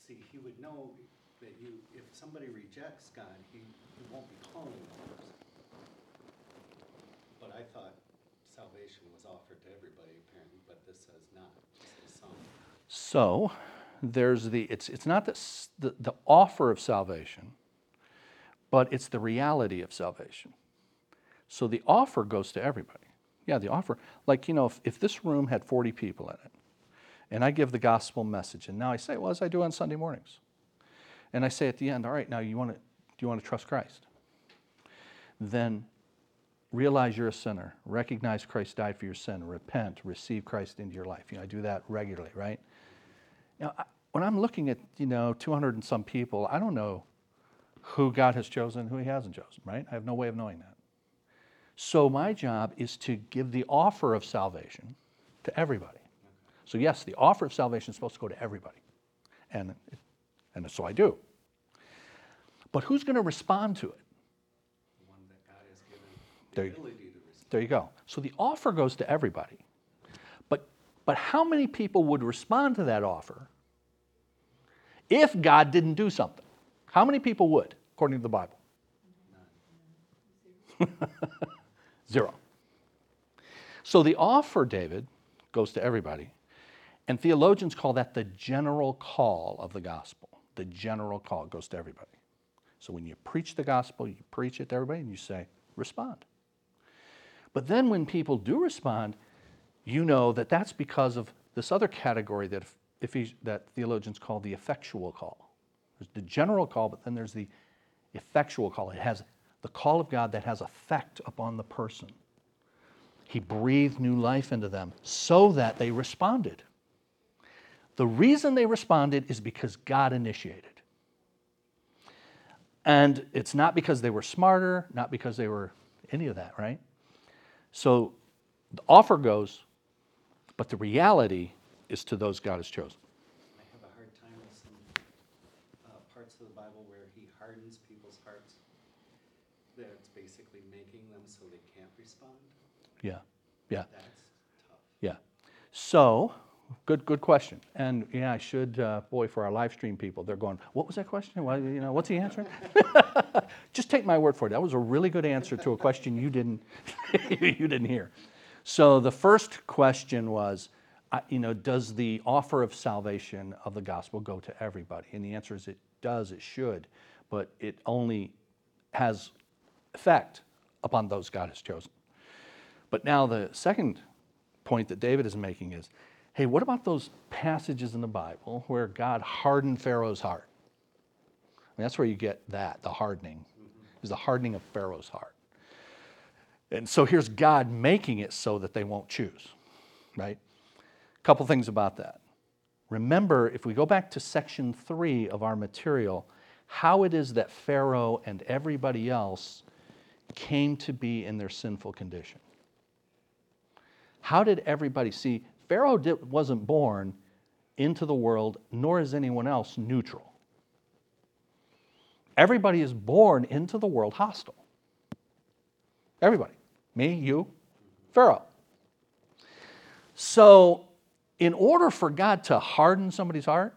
[SPEAKER 2] See, he would know that you, if somebody rejects God, he, he won't be calling them. But I thought salvation was offered to everybody apparently, but this says not, it says some.
[SPEAKER 1] So there's the, it's, it's not the, the, the offer of salvation, but it's the reality of salvation. So the offer goes to everybody. Yeah, the offer, like, you know, if, if this room had 40 people in it, and I give the gospel message, and now I say, well, as I do on Sunday mornings, and I say at the end, all right, now you want to, do you want to trust Christ? Then realize you're a sinner, recognize Christ died for your sin, repent, receive Christ into your life. You know, I do that regularly, right? Now, when I'm looking at, you know, 200 and some people, I don't know who God has chosen, who he hasn't chosen, right? I have no way of knowing that. So my job is to give the offer of salvation to everybody. So yes, the offer of salvation is supposed to go to everybody. And, and so I do. But who's going to respond to it?
[SPEAKER 2] The one that God has given
[SPEAKER 1] There
[SPEAKER 2] the
[SPEAKER 1] you-
[SPEAKER 2] ability to respond.
[SPEAKER 1] There you go. So the offer goes to everybody. But, but how many people would respond to that offer if God didn't do something? How many people would, according to the Bible? [laughs] Zero. So the offer, David, goes to everybody. And theologians call that the general call of the gospel. The general call goes to everybody. So when you preach the gospel, you preach it to everybody and you say, respond. But then when people do respond, you know that that's because of this other category that, that theologians call the effectual call. There's the general call, but then there's the effectual call. It has the call of God that has effect upon the person. He breathed new life into them so that they responded. The reason they responded is because God initiated. And it's not because they were smarter, not because they were any of that, right? So the offer goes, but the reality is to those God has chosen.
[SPEAKER 2] I have a hard time with some uh, parts of the Bible where he hardens people's hearts. That's basically making them so they can't respond.
[SPEAKER 1] Yeah, yeah,
[SPEAKER 2] That's tough.
[SPEAKER 1] yeah. So, good, good question. And yeah, I should, uh, boy, for our live stream people, they're going, what was that question? Why, you know, what's he answering? [laughs] Just take my word for it. That was a really good answer to a question you didn't, [laughs] you didn't hear. So the first question was, you know, does the offer of salvation of the gospel go to everybody? And the answer is it does, it should, but it only has effect upon those God has chosen. But now the second point that David is making is hey, what about those passages in the Bible where God hardened Pharaoh's heart? I mean, that's where you get that, the hardening, is the hardening of Pharaoh's heart. And so here's God making it so that they won't choose, right? A couple things about that. Remember, if we go back to section three of our material, how it is that Pharaoh and everybody else came to be in their sinful condition. How did everybody see? Pharaoh did, wasn't born into the world, nor is anyone else neutral. Everybody is born into the world hostile. Everybody. Me, you, Pharaoh. So, in order for God to harden somebody's heart,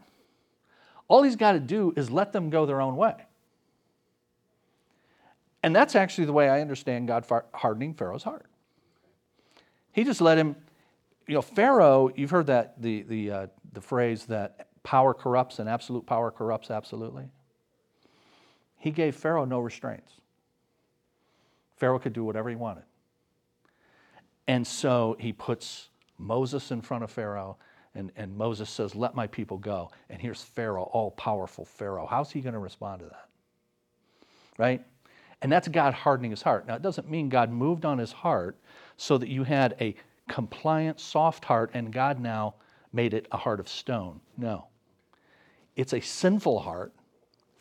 [SPEAKER 1] all he's got to do is let them go their own way. And that's actually the way I understand God hardening Pharaoh's heart. He just let him, you know, Pharaoh, you've heard that, the, the, uh, the phrase that power corrupts and absolute power corrupts absolutely. He gave Pharaoh no restraints. Pharaoh could do whatever he wanted. And so he puts Moses in front of Pharaoh, and, and Moses says, Let my people go. And here's Pharaoh, all powerful Pharaoh. How's he going to respond to that? Right? And that's God hardening his heart. Now, it doesn't mean God moved on his heart so that you had a compliant, soft heart and God now made it a heart of stone. No. It's a sinful heart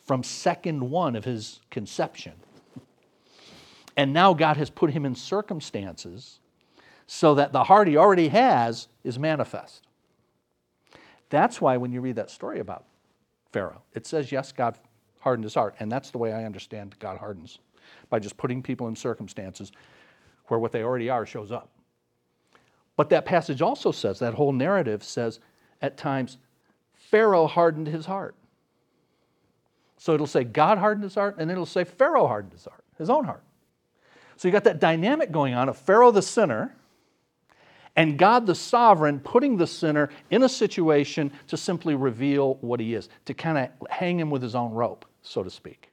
[SPEAKER 1] from second one of his conception. And now God has put him in circumstances so that the heart he already has is manifest. That's why when you read that story about Pharaoh, it says, yes, God hardened his heart. And that's the way I understand God hardens by just putting people in circumstances where what they already are shows up. But that passage also says, that whole narrative says, at times, Pharaoh hardened his heart. So it'll say God hardened his heart, and it'll say Pharaoh hardened his heart, his own heart. So you got that dynamic going on of Pharaoh the sinner and God the sovereign putting the sinner in a situation to simply reveal what he is, to kind of hang him with his own rope, so to speak.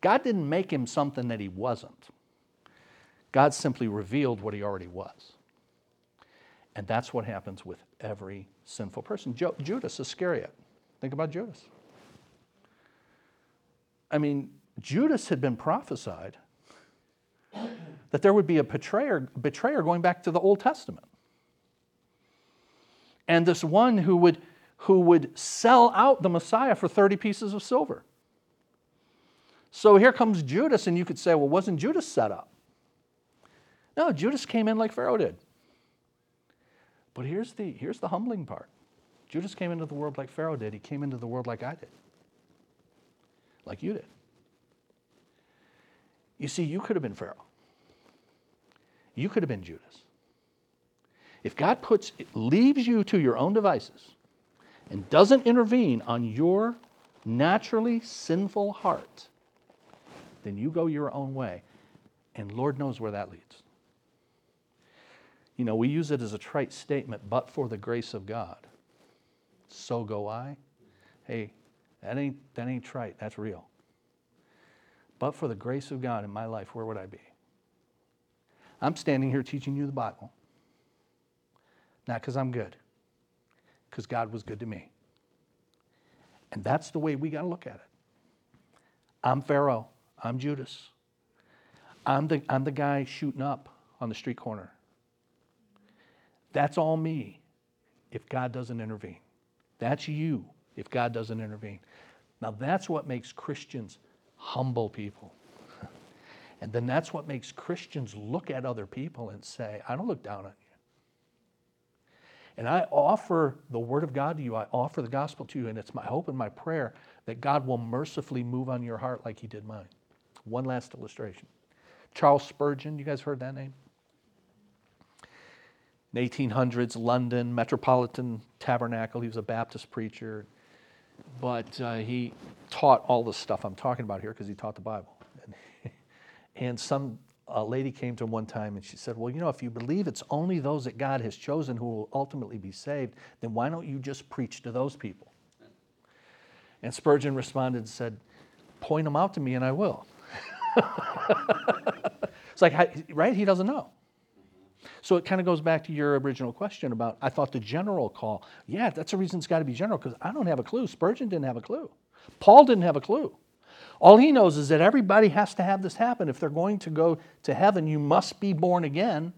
[SPEAKER 1] God didn't make him something that he wasn't. God simply revealed what he already was. And that's what happens with every sinful person. Jo- Judas Iscariot. Think about Judas. I mean, Judas had been prophesied that there would be a betrayer, betrayer going back to the Old Testament. And this one who would, who would sell out the Messiah for 30 pieces of silver. So here comes Judas, and you could say, well, wasn't Judas set up? No, Judas came in like Pharaoh did. But here's the, here's the humbling part Judas came into the world like Pharaoh did, he came into the world like I did, like you did. You see, you could have been Pharaoh. You could have been Judas. If God puts, leaves you to your own devices and doesn't intervene on your naturally sinful heart, then you go your own way. And Lord knows where that leads. You know, we use it as a trite statement, but for the grace of God, so go I. Hey, that ain't, that ain't trite, that's real. But for the grace of God in my life, where would I be? I'm standing here teaching you the Bible. Not because I'm good, because God was good to me. And that's the way we got to look at it. I'm Pharaoh. I'm Judas. I'm the, I'm the guy shooting up on the street corner. That's all me if God doesn't intervene. That's you if God doesn't intervene. Now, that's what makes Christians humble people. And then that's what makes Christians look at other people and say, I don't look down on you. And I offer the Word of God to you, I offer the gospel to you, and it's my hope and my prayer that God will mercifully move on your heart like He did mine. One last illustration Charles Spurgeon, you guys heard that name? In 1800s, London, Metropolitan Tabernacle, he was a Baptist preacher, but uh, he taught all the stuff I'm talking about here because he taught the Bible. And some a lady came to him one time and she said, Well, you know, if you believe it's only those that God has chosen who will ultimately be saved, then why don't you just preach to those people? And Spurgeon responded and said, Point them out to me and I will. [laughs] it's like, right? He doesn't know. So it kind of goes back to your original question about I thought the general call. Yeah, that's the reason it's got to be general because I don't have a clue. Spurgeon didn't have a clue. Paul didn't have a clue. All he knows is that everybody has to have this happen. If they're going to go to heaven, you must be born again.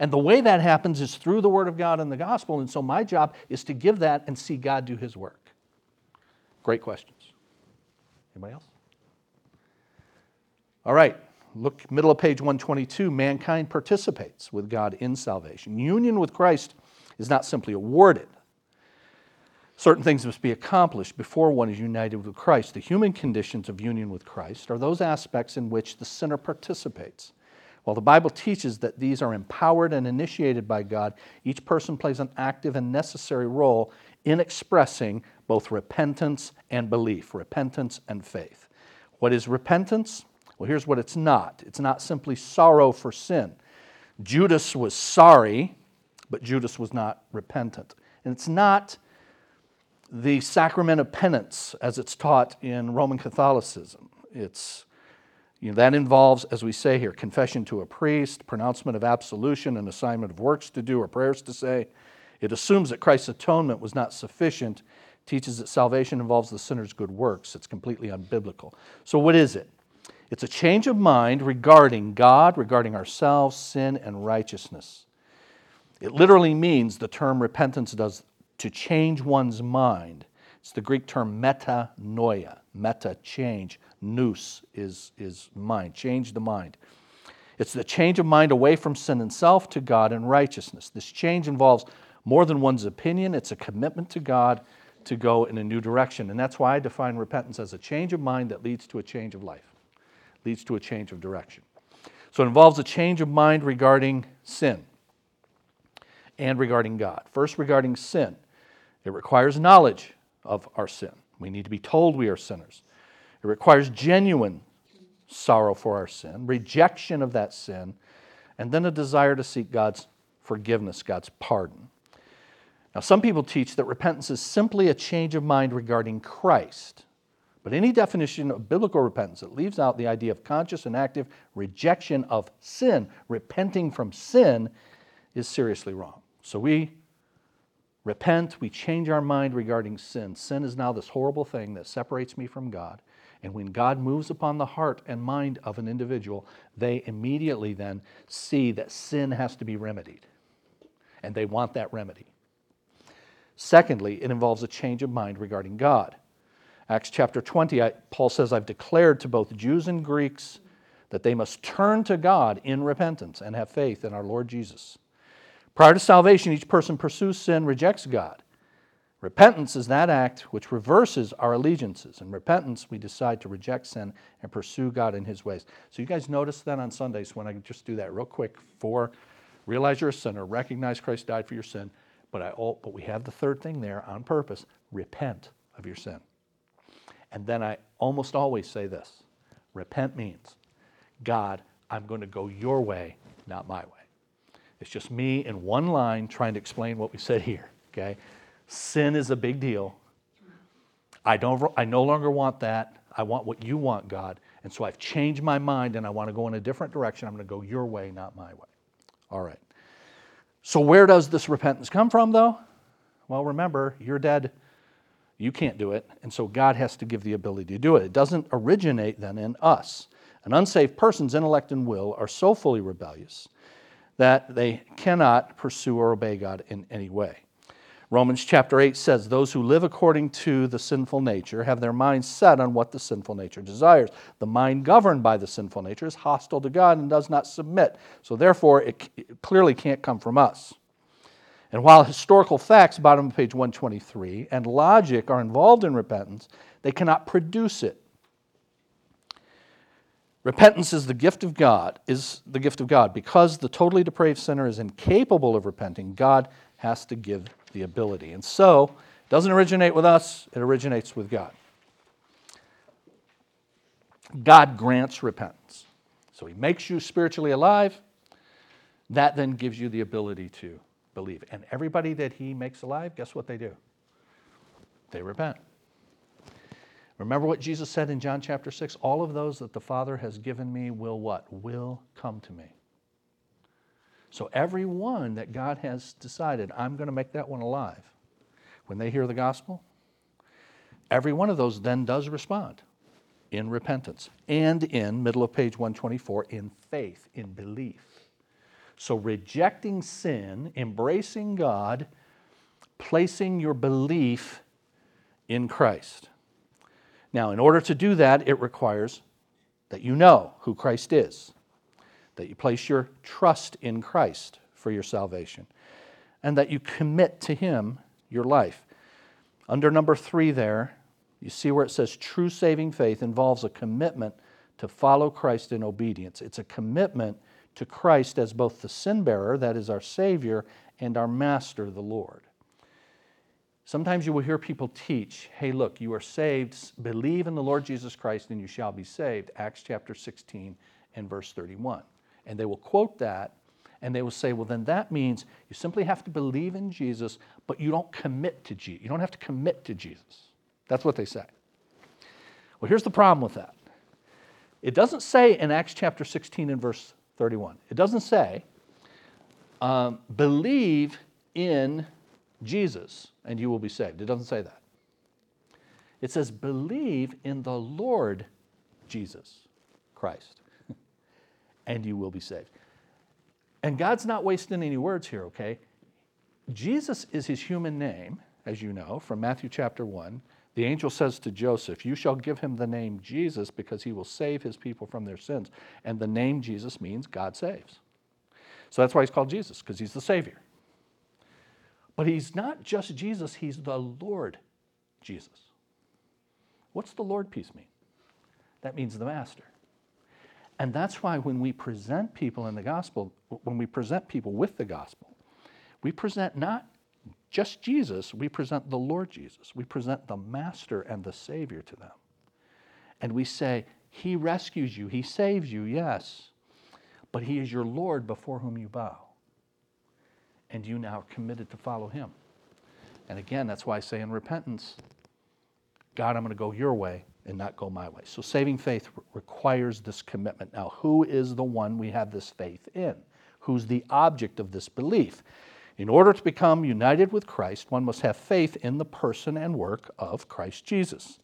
[SPEAKER 1] And the way that happens is through the Word of God and the gospel. And so my job is to give that and see God do His work. Great questions. Anybody else? All right, look, middle of page 122. Mankind participates with God in salvation. Union with Christ is not simply awarded, Certain things must be accomplished before one is united with Christ. The human conditions of union with Christ are those aspects in which the sinner participates. While the Bible teaches that these are empowered and initiated by God, each person plays an active and necessary role in expressing both repentance and belief, repentance and faith. What is repentance? Well, here's what it's not it's not simply sorrow for sin. Judas was sorry, but Judas was not repentant. And it's not the sacrament of penance as it's taught in Roman Catholicism. It's you know, that involves, as we say here, confession to a priest, pronouncement of absolution, an assignment of works to do or prayers to say. It assumes that Christ's atonement was not sufficient, teaches that salvation involves the sinner's good works. It's completely unbiblical. So, what is it? It's a change of mind regarding God, regarding ourselves, sin, and righteousness. It literally means the term repentance does to change one's mind. It's the Greek term metanoia, meta, change. Nous is, is mind, change the mind. It's the change of mind away from sin and self to God and righteousness. This change involves more than one's opinion, it's a commitment to God to go in a new direction. And that's why I define repentance as a change of mind that leads to a change of life, leads to a change of direction. So it involves a change of mind regarding sin and regarding God. First, regarding sin, it requires knowledge of our sin. We need to be told we are sinners. It requires genuine sorrow for our sin, rejection of that sin, and then a desire to seek God's forgiveness, God's pardon. Now, some people teach that repentance is simply a change of mind regarding Christ. But any definition of biblical repentance that leaves out the idea of conscious and active rejection of sin, repenting from sin, is seriously wrong. So we repent, we change our mind regarding sin. Sin is now this horrible thing that separates me from God. And when God moves upon the heart and mind of an individual, they immediately then see that sin has to be remedied. And they want that remedy. Secondly, it involves a change of mind regarding God. Acts chapter 20, I, Paul says, I've declared to both Jews and Greeks that they must turn to God in repentance and have faith in our Lord Jesus. Prior to salvation, each person pursues sin, rejects God. Repentance is that act which reverses our allegiances. In repentance, we decide to reject sin and pursue God in His ways. So, you guys notice then on Sundays when I just do that real quick for realize you're a sinner, recognize Christ died for your sin, but, I, but we have the third thing there on purpose repent of your sin. And then I almost always say this repent means, God, I'm going to go your way, not my way. It's just me in one line trying to explain what we said here, okay? Sin is a big deal. I, don't, I no longer want that. I want what you want, God. And so I've changed my mind and I want to go in a different direction. I'm going to go your way, not my way. All right. So, where does this repentance come from, though? Well, remember, you're dead. You can't do it. And so, God has to give the ability to do it. It doesn't originate then in us. An unsaved person's intellect and will are so fully rebellious that they cannot pursue or obey God in any way. Romans chapter 8 says, Those who live according to the sinful nature have their minds set on what the sinful nature desires. The mind governed by the sinful nature is hostile to God and does not submit. So, therefore, it, clearly can't come from us. And while historical facts, bottom of page 123, and logic are involved in repentance, they cannot produce it. Repentance is the gift of God, is the gift of God. Because the totally depraved sinner is incapable of repenting, God has to give the ability. And so, it doesn't originate with us, it originates with God. God grants repentance. So he makes you spiritually alive. That then gives you the ability to believe. And everybody that he makes alive, guess what they do? They repent. Remember what Jesus said in John chapter 6? All of those that the Father has given me will what? Will come to me. So every one that God has decided, I'm going to make that one alive. When they hear the gospel, every one of those then does respond in repentance and in, middle of page 124, in faith, in belief. So rejecting sin, embracing God, placing your belief in Christ. Now, in order to do that, it requires that you know who Christ is that you place your trust in Christ for your salvation, and that you commit to Him your life. Under number three, there, you see where it says true saving faith involves a commitment to follow Christ in obedience. It's a commitment to Christ as both the sin bearer, that is our Savior, and our Master, the Lord. Sometimes you will hear people teach, hey, look, you are saved, believe in the Lord Jesus Christ, and you shall be saved. Acts chapter 16 and verse 31 and they will quote that and they will say, well, then that means you simply have to believe in Jesus, but you don't commit to Jesus. You don't have to commit to Jesus. That's what they say. Well, here's the problem with that it doesn't say in Acts chapter 16 and verse 31, it doesn't say, um, believe in Jesus and you will be saved. It doesn't say that. It says, believe in the Lord Jesus Christ, [laughs] and you will be saved. And God's not wasting any words here, okay? Jesus is his human name, as you know, from Matthew chapter 1. The angel says to Joseph, You shall give him the name Jesus because he will save his people from their sins. And the name Jesus means God saves. So that's why he's called Jesus, because he's the Savior. But he's not just Jesus, he's the Lord Jesus. What's the Lord piece mean? That means the Master. And that's why when we present people in the gospel, when we present people with the gospel, we present not just Jesus, we present the Lord Jesus. We present the Master and the Savior to them. And we say, He rescues you, He saves you, yes, but He is your Lord before whom you bow. And you now are committed to follow Him. And again, that's why I say in repentance, God, I'm going to go your way and not go my way. So saving faith requires this commitment. Now, who is the one we have this faith in? Who's the object of this belief? In order to become united with Christ, one must have faith in the person and work of Christ Jesus.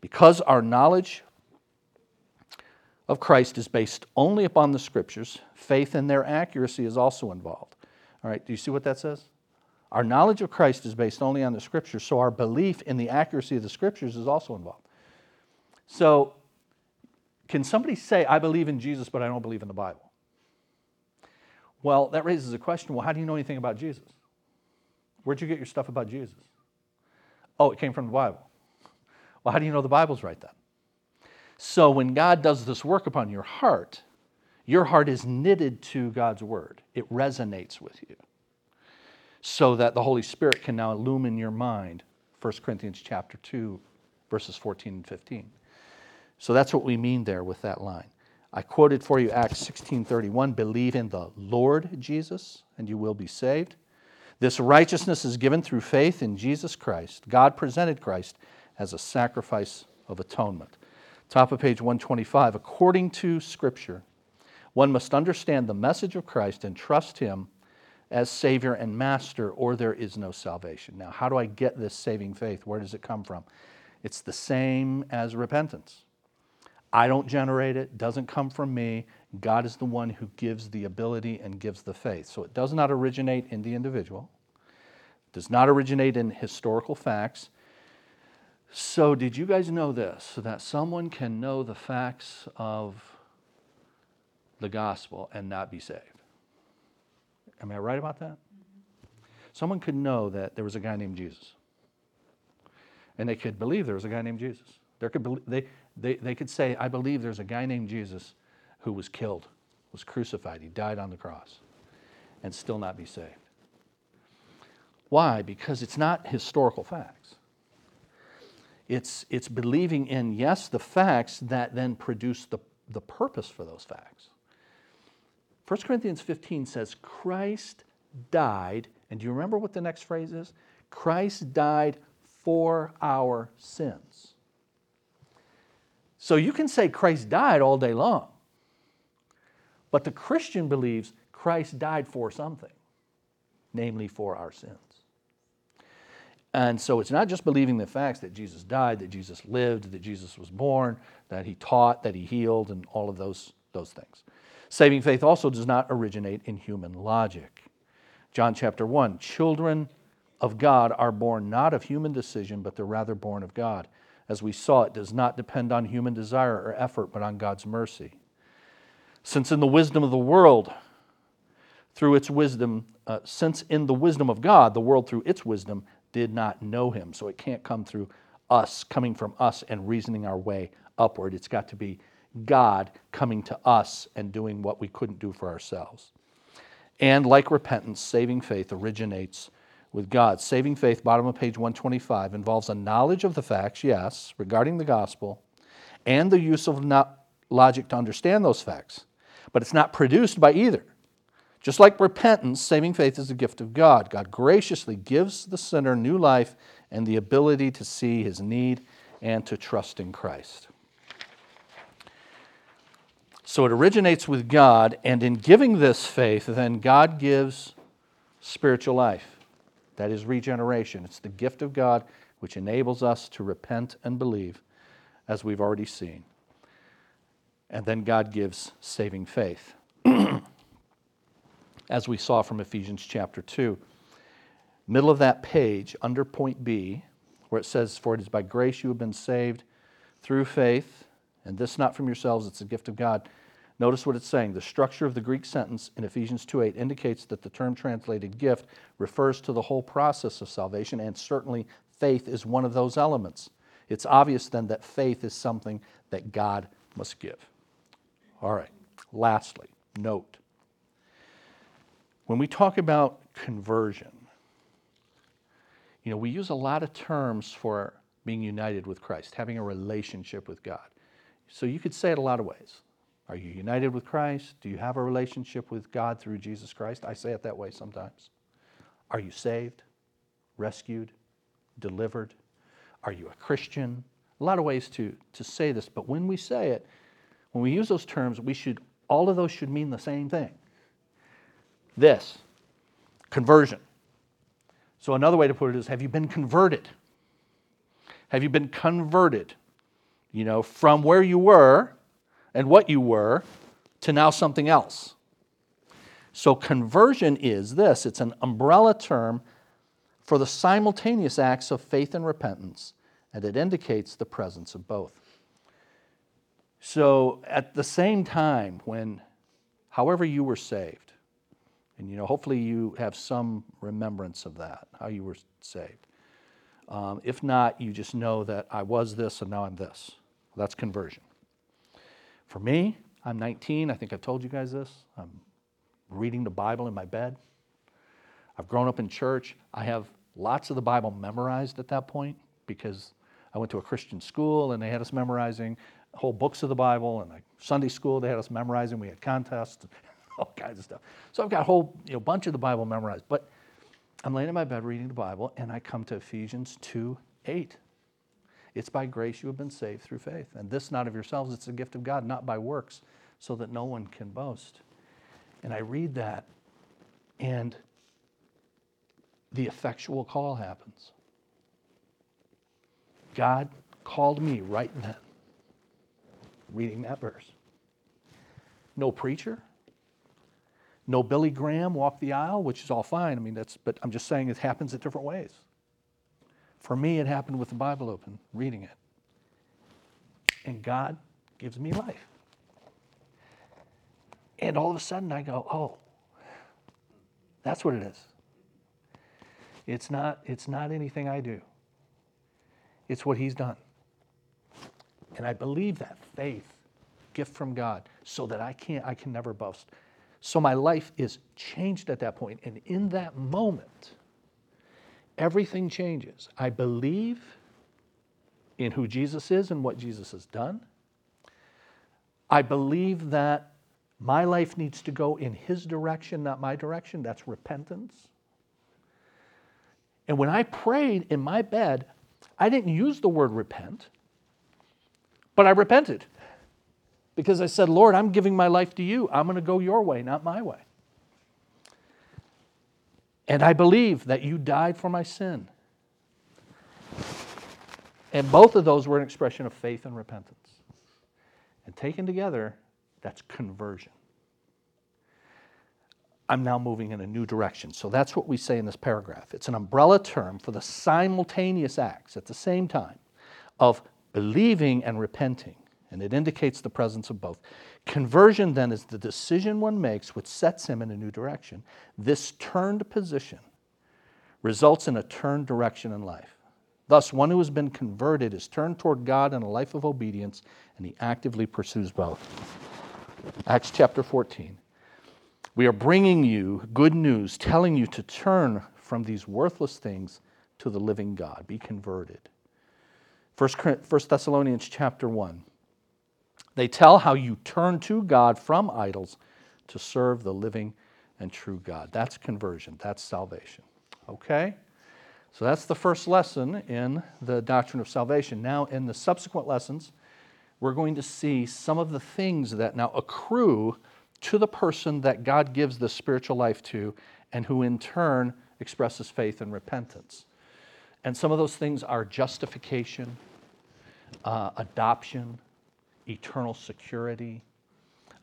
[SPEAKER 1] Because our knowledge of Christ is based only upon the scriptures, faith in their accuracy is also involved. All right, do you see what that says? Our knowledge of Christ is based only on the scriptures, so our belief in the accuracy of the scriptures is also involved. So, can somebody say, I believe in Jesus, but I don't believe in the Bible? Well, that raises a question well, how do you know anything about Jesus? Where'd you get your stuff about Jesus? Oh, it came from the Bible. Well, how do you know the Bible's right then? So, when God does this work upon your heart, your heart is knitted to God's word, it resonates with you. So that the Holy Spirit can now illumine your mind. 1 Corinthians chapter 2, verses 14 and 15. So that's what we mean there with that line. I quoted for you Acts 16:31, believe in the Lord Jesus and you will be saved. This righteousness is given through faith in Jesus Christ. God presented Christ as a sacrifice of atonement. Top of page 125, according to scripture, one must understand the message of Christ and trust him as Savior and Master, or there is no salvation. Now, how do I get this saving faith? Where does it come from? It's the same as repentance. I don't generate it, doesn't come from me. God is the one who gives the ability and gives the faith. So it does not originate in the individual, does not originate in historical facts. So, did you guys know this? So that someone can know the facts of the gospel and not be saved. Am I right about that? Mm-hmm. Someone could know that there was a guy named Jesus. And they could believe there was a guy named Jesus. There could be, they, they, they could say, I believe there's a guy named Jesus who was killed, was crucified, he died on the cross, and still not be saved. Why? Because it's not historical facts. It's, it's believing in, yes, the facts that then produce the, the purpose for those facts. 1 Corinthians 15 says, Christ died, and do you remember what the next phrase is? Christ died for our sins. So you can say Christ died all day long, but the Christian believes Christ died for something, namely for our sins. And so it's not just believing the facts that Jesus died, that Jesus lived, that Jesus was born, that he taught, that he healed, and all of those, those things. Saving faith also does not originate in human logic. John chapter 1 Children of God are born not of human decision, but they're rather born of God. As we saw, it does not depend on human desire or effort, but on God's mercy. Since in the wisdom of the world, through its wisdom, uh, since in the wisdom of God, the world through its wisdom did not know him. So it can't come through us, coming from us and reasoning our way upward. It's got to be God coming to us and doing what we couldn't do for ourselves. And like repentance, saving faith originates with God. Saving faith, bottom of page 125, involves a knowledge of the facts, yes, regarding the gospel, and the use of logic to understand those facts. But it's not produced by either. Just like repentance, saving faith is a gift of God. God graciously gives the sinner new life and the ability to see his need and to trust in Christ. So it originates with God, and in giving this faith, then God gives spiritual life. That is regeneration. It's the gift of God which enables us to repent and believe, as we've already seen. And then God gives saving faith. [clears throat] As we saw from Ephesians chapter 2. Middle of that page, under point B, where it says, For it is by grace you have been saved through faith, and this not from yourselves, it's a gift of God. Notice what it's saying. The structure of the Greek sentence in Ephesians 2:8 indicates that the term translated gift refers to the whole process of salvation, and certainly faith is one of those elements. It's obvious then that faith is something that God must give. All right. Lastly, note. When we talk about conversion, you know, we use a lot of terms for being united with Christ, having a relationship with God. So you could say it a lot of ways. Are you united with Christ? Do you have a relationship with God through Jesus Christ? I say it that way sometimes. Are you saved, rescued, delivered? Are you a Christian? A lot of ways to, to say this, but when we say it, when we use those terms, we should all of those should mean the same thing. This conversion. So another way to put it is have you been converted? Have you been converted? You know, from where you were and what you were to now something else. So, conversion is this it's an umbrella term for the simultaneous acts of faith and repentance, and it indicates the presence of both. So, at the same time, when, however, you were saved, and you know, hopefully you have some remembrance of that, how you were saved. Um, if not, you just know that I was this and now I'm this. That's conversion. For me, I'm 19. I think I've told you guys this. I'm reading the Bible in my bed. I've grown up in church. I have lots of the Bible memorized at that point because I went to a Christian school and they had us memorizing whole books of the Bible. And like Sunday school, they had us memorizing. We had contests, [laughs] all kinds of stuff. So I've got a whole you know, bunch of the Bible memorized. But I'm laying in my bed reading the Bible and I come to Ephesians 2 8. It's by grace you have been saved through faith. And this not of yourselves, it's a gift of God, not by works, so that no one can boast. And I read that, and the effectual call happens. God called me right then, reading that verse. No preacher, no Billy Graham walk the aisle, which is all fine. I mean, that's, but I'm just saying it happens in different ways. For me, it happened with the Bible open, reading it. And God gives me life. And all of a sudden I go, oh, that's what it is. It's not, it's not anything I do. It's what he's done. And I believe that faith, gift from God, so that I can't, I can never boast. So my life is changed at that point. And in that moment, everything changes. I believe in who Jesus is and what Jesus has done. I believe that my life needs to go in his direction, not my direction. That's repentance. And when I prayed in my bed, I didn't use the word repent, but I repented because I said, Lord, I'm giving my life to you. I'm going to go your way, not my way. And I believe that you died for my sin. And both of those were an expression of faith and repentance. And taken together, that's conversion. I'm now moving in a new direction. So that's what we say in this paragraph. It's an umbrella term for the simultaneous acts at the same time of believing and repenting, and it indicates the presence of both. Conversion then is the decision one makes which sets him in a new direction. This turned position results in a turned direction in life. Thus, one who has been converted is turned toward God in a life of obedience, and he actively pursues both. Acts chapter 14. We are bringing you good news, telling you to turn from these worthless things to the living God. Be converted. 1 Thessalonians chapter 1. They tell how you turn to God from idols to serve the living and true God. That's conversion, that's salvation. Okay? So that's the first lesson in the doctrine of salvation. Now, in the subsequent lessons, we're going to see some of the things that now accrue to the person that God gives the spiritual life to, and who in turn expresses faith and repentance. And some of those things are justification, uh, adoption, eternal security,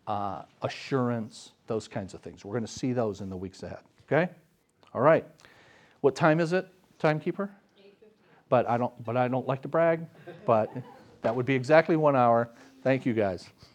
[SPEAKER 1] uh, assurance, those kinds of things. We're going to see those in the weeks ahead. Okay? All right. What time is it, timekeeper? But I don't. But I don't like to brag. But that would be exactly one hour. Thank you guys. So you can't.